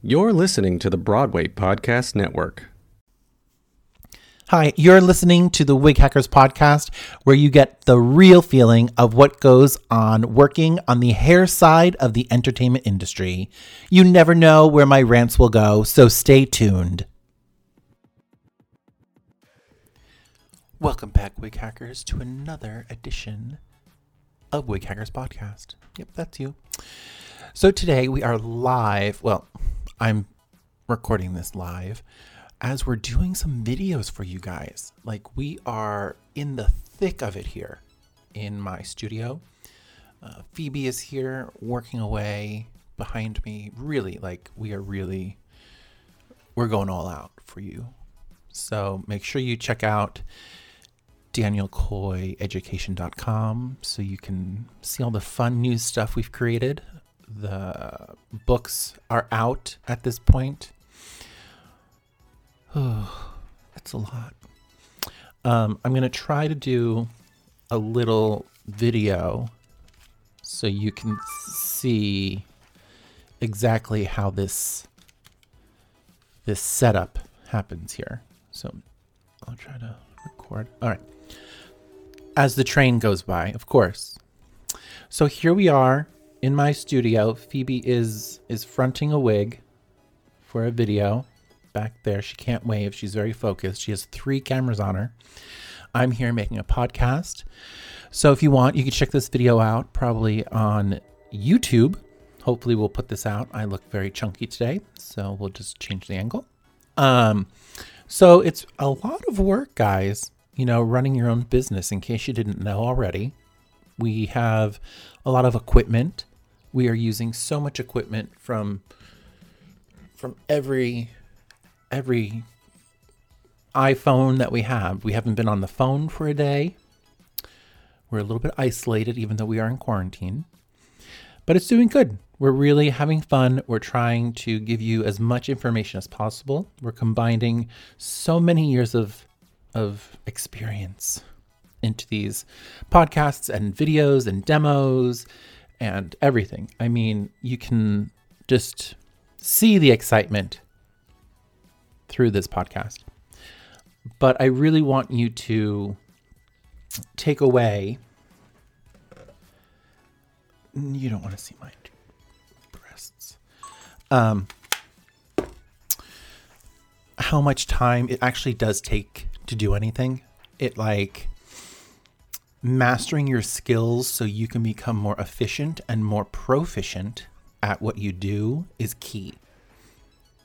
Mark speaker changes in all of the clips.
Speaker 1: You're listening to the Broadway Podcast Network.
Speaker 2: Hi, you're listening to the Wig Hackers podcast, where you get the real feeling of what goes on working on the hair side of the entertainment industry. You never know where my rants will go, so stay tuned. Welcome back, Wig Hackers, to another edition of Wig Hackers podcast. Yep, that's you. So today we are live. Well, I'm recording this live as we're doing some videos for you guys. Like we are in the thick of it here in my studio. Uh, Phoebe is here working away behind me. Really, like we are really, we're going all out for you. So make sure you check out danielcoyeducation.com so you can see all the fun new stuff we've created the books are out at this point. Oh, that's a lot. Um, I'm going to try to do a little video so you can see exactly how this this setup happens here. So I'll try to record. All right. As the train goes by, of course. So here we are in my studio, Phoebe is is fronting a wig for a video back there. She can't wave. She's very focused. She has three cameras on her. I'm here making a podcast. So if you want, you can check this video out probably on YouTube. Hopefully we'll put this out. I look very chunky today, so we'll just change the angle. Um so it's a lot of work, guys, you know, running your own business in case you didn't know already. We have a lot of equipment we are using so much equipment from from every every iPhone that we have. We haven't been on the phone for a day. We're a little bit isolated even though we are in quarantine. But it's doing good. We're really having fun. We're trying to give you as much information as possible. We're combining so many years of of experience into these podcasts and videos and demos and everything. I mean, you can just see the excitement through this podcast. But I really want you to take away. You don't want to see my breasts. Um, how much time it actually does take to do anything. It like mastering your skills so you can become more efficient and more proficient at what you do is key.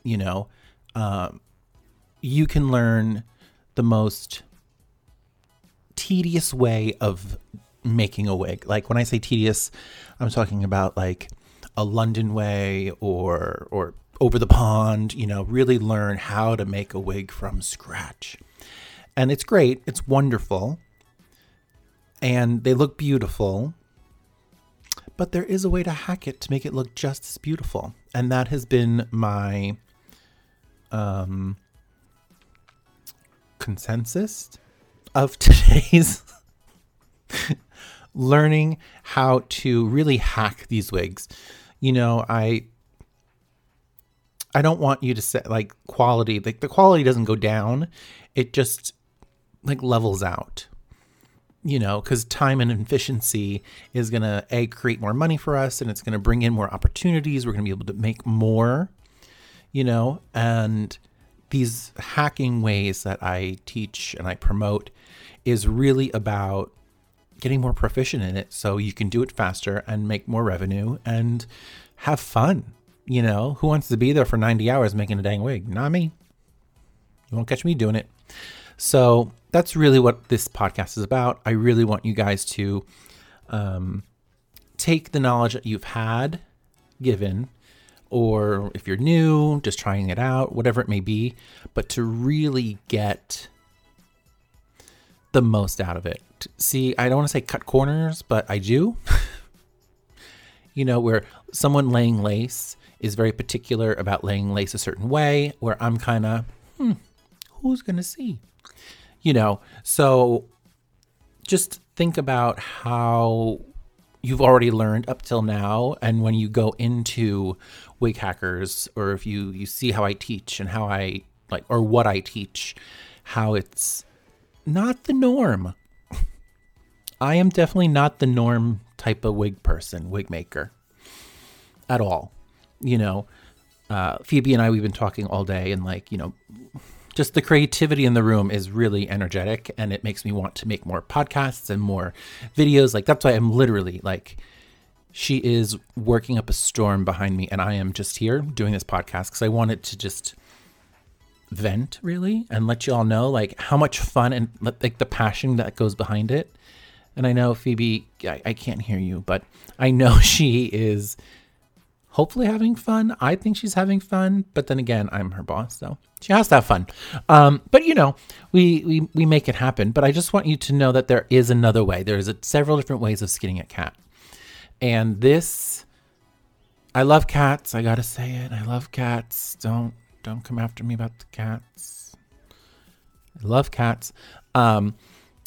Speaker 2: You know, um, you can learn the most tedious way of making a wig. Like when I say tedious, I'm talking about like a London way or or over the pond, you know, really learn how to make a wig from scratch. And it's great, it's wonderful and they look beautiful. But there is a way to hack it to make it look just as beautiful. And that has been my um, consensus of today's learning how to really hack these wigs. You know, I I don't want you to say like quality, like the quality doesn't go down. It just like levels out you know, because time and efficiency is going to a create more money for us, and it's going to bring in more opportunities. We're going to be able to make more, you know, and these hacking ways that I teach and I promote is really about getting more proficient in it so you can do it faster and make more revenue and have fun. You know, who wants to be there for 90 hours making a dang wig? Not me. You won't catch me doing it. So that's really what this podcast is about. I really want you guys to um, take the knowledge that you've had given, or if you're new, just trying it out, whatever it may be, but to really get the most out of it. See, I don't want to say cut corners, but I do. you know, where someone laying lace is very particular about laying lace a certain way, where I'm kind of, hmm, who's going to see? You know, so just think about how you've already learned up till now and when you go into wig hackers or if you you see how I teach and how I like or what I teach how it's not the norm. I am definitely not the norm type of wig person, wig maker at all. You know, uh, Phoebe and I, we've been talking all day, and like, you know, just the creativity in the room is really energetic and it makes me want to make more podcasts and more videos. Like, that's why I'm literally like, she is working up a storm behind me, and I am just here doing this podcast because I wanted to just vent really and let you all know like how much fun and like the passion that goes behind it. And I know Phoebe, I, I can't hear you, but I know she is hopefully having fun. I think she's having fun, but then again, I'm her boss, so she has to have fun. Um, but you know, we, we we make it happen. But I just want you to know that there is another way. There's a, several different ways of skinning a cat, and this, I love cats. I gotta say it. I love cats. Don't don't come after me about the cats. I love cats. Um,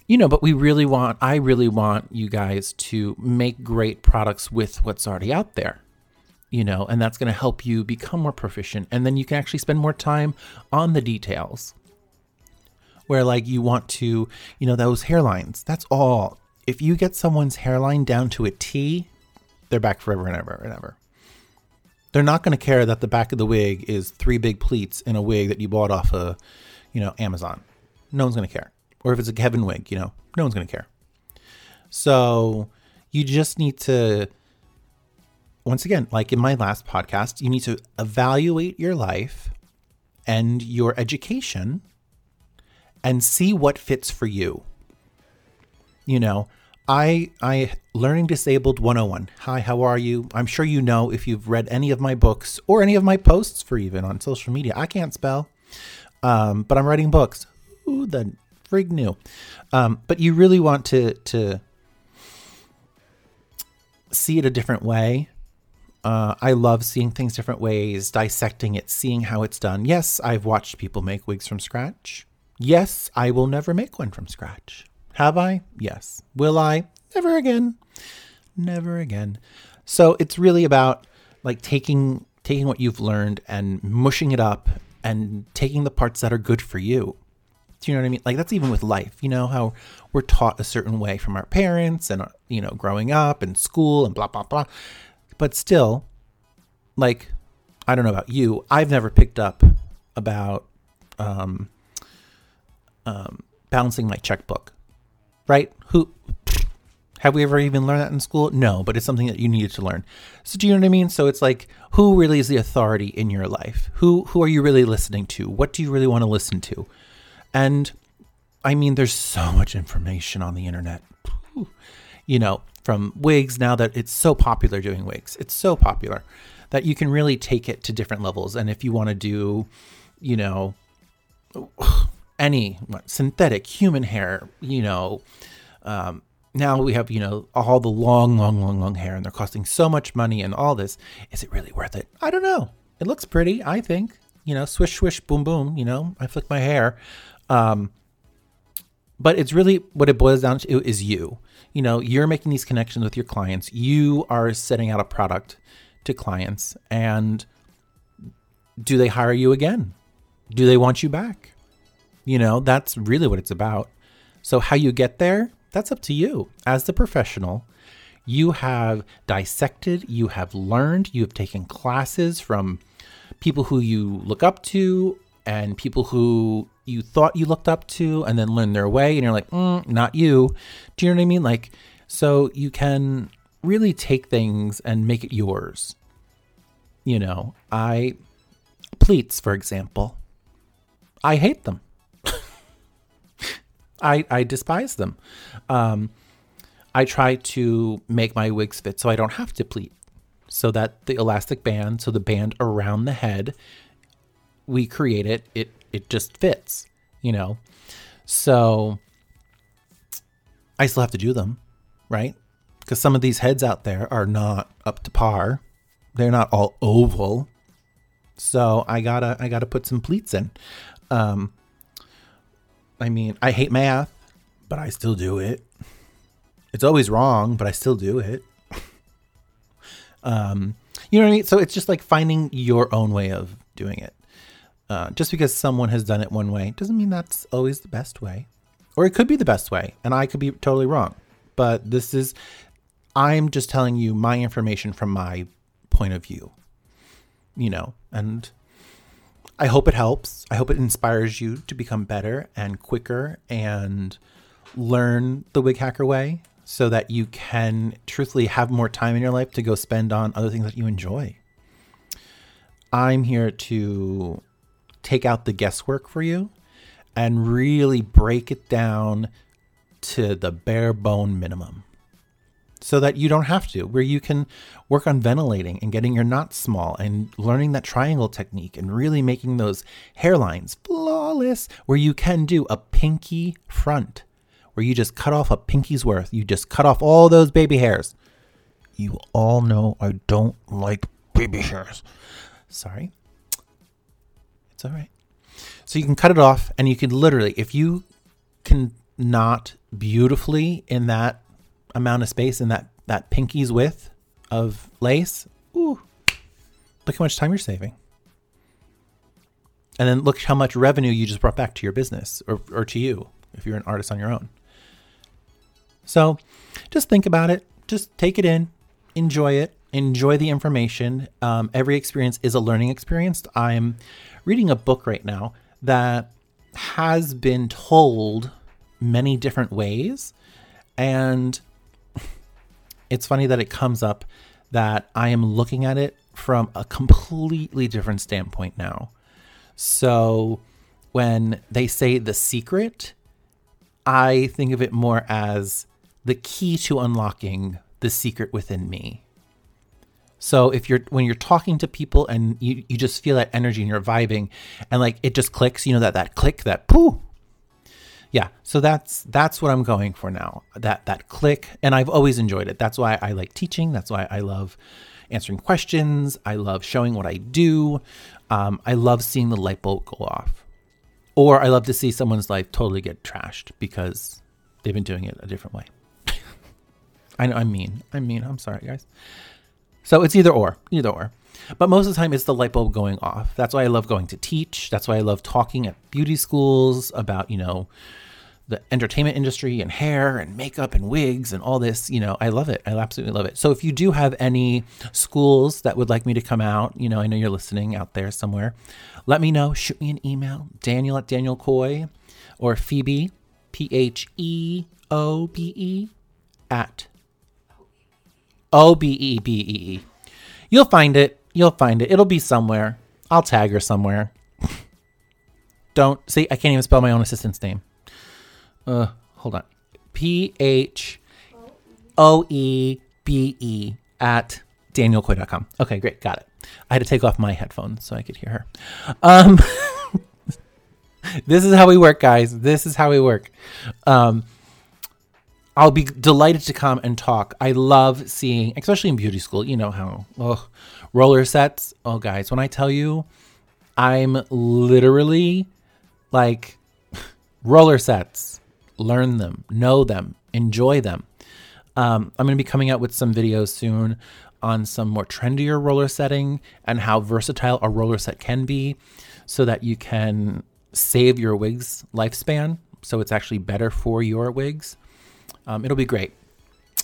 Speaker 2: you know, but we really want, I really want you guys to make great products with what's already out there you know, and that's going to help you become more proficient. And then you can actually spend more time on the details. Where, like, you want to, you know, those hairlines, that's all. If you get someone's hairline down to a T, they're back forever and ever and ever. They're not going to care that the back of the wig is three big pleats in a wig that you bought off of, you know, Amazon. No one's going to care. Or if it's a Kevin wig, you know, no one's going to care. So you just need to once again, like in my last podcast, you need to evaluate your life and your education and see what fits for you. You know, I I learning disabled 101. Hi, how are you? I'm sure you know if you've read any of my books or any of my posts for even on social media. I can't spell. Um, but I'm writing books. Who the frig knew? Um, but you really want to to see it a different way uh, I love seeing things different ways, dissecting it, seeing how it's done. Yes, I've watched people make wigs from scratch. Yes, I will never make one from scratch. Have I? Yes. Will I? Never again. Never again. So it's really about like taking taking what you've learned and mushing it up and taking the parts that are good for you. Do you know what I mean? Like that's even with life. You know how we're taught a certain way from our parents and you know growing up and school and blah blah blah. But still, like, I don't know about you, I've never picked up about um, um, balancing my checkbook, right? Who have we ever even learned that in school? No, but it's something that you needed to learn. So do you know what I mean? So it's like, who really is the authority in your life? Who who are you really listening to? What do you really want to listen to? And I mean, there's so much information on the internet. You know, from wigs now that it's so popular doing wigs. It's so popular that you can really take it to different levels. And if you want to do, you know, any synthetic human hair, you know, um, now we have, you know, all the long, long, long, long hair and they're costing so much money and all this. Is it really worth it? I don't know. It looks pretty, I think. You know, swish, swish, boom, boom. You know, I flick my hair. Um, but it's really what it boils down to is you you know, you're making these connections with your clients. You are setting out a product to clients and do they hire you again? Do they want you back? You know, that's really what it's about. So how you get there, that's up to you. As the professional, you have dissected, you have learned, you have taken classes from people who you look up to and people who you thought you looked up to and then learn their way and you're like, mm, not you. Do you know what I mean? Like, so you can really take things and make it yours. You know, I, pleats, for example, I hate them. I, I despise them. Um, I try to make my wigs fit so I don't have to pleat. So that the elastic band, so the band around the head, we create it, it it just fits, you know? So I still have to do them, right? Because some of these heads out there are not up to par. They're not all oval. So I gotta I gotta put some pleats in. Um I mean, I hate math, but I still do it. It's always wrong, but I still do it. Um, you know what I mean? So it's just like finding your own way of doing it. Uh, just because someone has done it one way doesn't mean that's always the best way. Or it could be the best way, and I could be totally wrong. But this is, I'm just telling you my information from my point of view, you know, and I hope it helps. I hope it inspires you to become better and quicker and learn the wig hacker way so that you can truthfully have more time in your life to go spend on other things that you enjoy. I'm here to take out the guesswork for you and really break it down to the bare bone minimum so that you don't have to, where you can work on ventilating and getting your knots small and learning that triangle technique and really making those hairlines flawless, where you can do a pinky front, where you just cut off a pinky's worth. You just cut off all those baby hairs. You all know I don't like baby hairs. Sorry. All right. So you can cut it off and you can literally, if you can knot beautifully in that amount of space in that, that pinky's width of lace, ooh, look how much time you're saving. And then look how much revenue you just brought back to your business or, or to you if you're an artist on your own. So just think about it. Just take it in, enjoy it, enjoy the information. Um, every experience is a learning experience. I'm reading a book right now that has been told many different ways. And it's funny that it comes up that I am looking at it from a completely different standpoint now. So when they say the secret, I think of it more as the key to unlocking the secret within me. So if you're when you're talking to people and you, you just feel that energy and you're vibing and like it just clicks, you know that that click, that poo. Yeah, so that's that's what I'm going for now. That that click and I've always enjoyed it. That's why I like teaching. That's why I love answering questions. I love showing what I do. Um, I love seeing the light bulb go off. Or I love to see someone's life totally get trashed because they've been doing it a different way. I know I'm mean. I'm mean. I'm sorry, guys. So it's either or, either or. But most of the time, it's the light bulb going off. That's why I love going to teach. That's why I love talking at beauty schools about, you know, the entertainment industry and hair and makeup and wigs and all this. You know, I love it. I absolutely love it. So if you do have any schools that would like me to come out, you know, I know you're listening out there somewhere, let me know. Shoot me an email, Daniel at Daniel Coy or Phoebe, P H E O B E, at O B E B E E. You'll find it. You'll find it. It'll be somewhere. I'll tag her somewhere. Don't see. I can't even spell my own assistant's name. Uh, hold on. P H O E B E at danielcoy.com. Okay, great. Got it. I had to take off my headphones so I could hear her. Um, this is how we work, guys. This is how we work. Um, I'll be delighted to come and talk. I love seeing, especially in beauty school, you know how, oh, roller sets. Oh, guys, when I tell you, I'm literally like roller sets. Learn them, know them, enjoy them. Um, I'm going to be coming out with some videos soon on some more trendier roller setting and how versatile a roller set can be so that you can save your wig's lifespan. So it's actually better for your wigs. Um, it'll be great.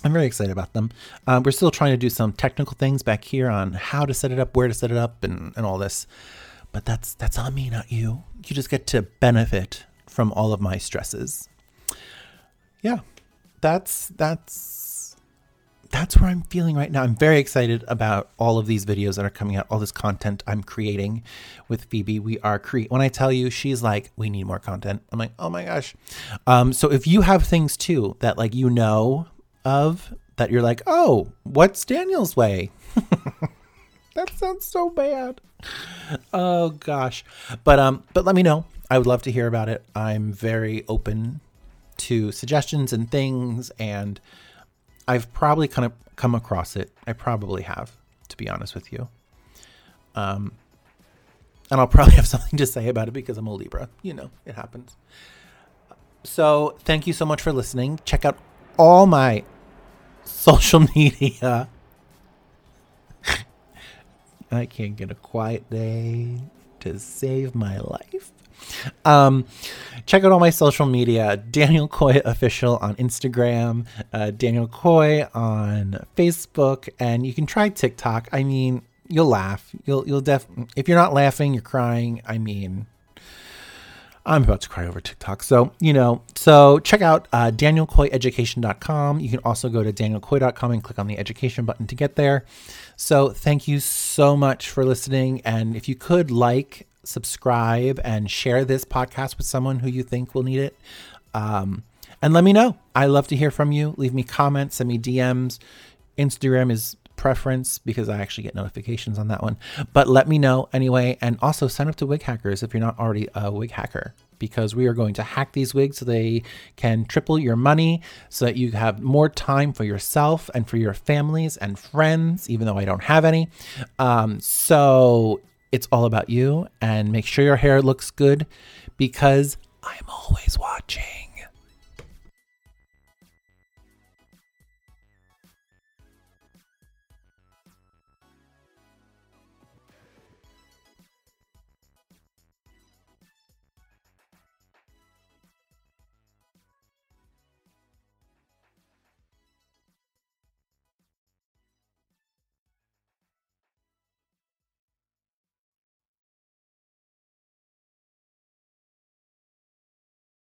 Speaker 2: I'm very excited about them. Um, we're still trying to do some technical things back here on how to set it up, where to set it up, and, and all this. But that's that's on me, not you. You just get to benefit from all of my stresses. Yeah, that's that's that's where I'm feeling right now. I'm very excited about all of these videos that are coming out, all this content I'm creating with Phoebe. We are create. When I tell you, she's like, we need more content. I'm like, oh my gosh. Um, so if you have things too that like you know of that you're like, oh, what's Daniel's way? that sounds so bad. Oh gosh. But um, but let me know. I would love to hear about it. I'm very open to suggestions and things and I've probably kind of come across it. I probably have, to be honest with you. Um, and I'll probably have something to say about it because I'm a Libra. You know, it happens. So thank you so much for listening. Check out all my social media. I can't get a quiet day to save my life. Um, check out all my social media Daniel Coy Official on Instagram, uh, Daniel Coy on Facebook, and you can try TikTok. I mean, you'll laugh. You'll, you'll def, if you're not laughing, you're crying. I mean, I'm about to cry over TikTok. So, you know, so check out uh, danielcoyeducation.com. You can also go to danielcoy.com and click on the education button to get there. So, thank you so much for listening. And if you could like, subscribe, and share this podcast with someone who you think will need it. Um, and let me know. I love to hear from you. Leave me comments, send me DMs. Instagram is preference because I actually get notifications on that one. But let me know anyway. And also sign up to Wig Hackers if you're not already a wig hacker because we are going to hack these wigs so they can triple your money so that you have more time for yourself and for your families and friends, even though I don't have any. Um, so it's all about you and make sure your hair looks good because I'm always watching.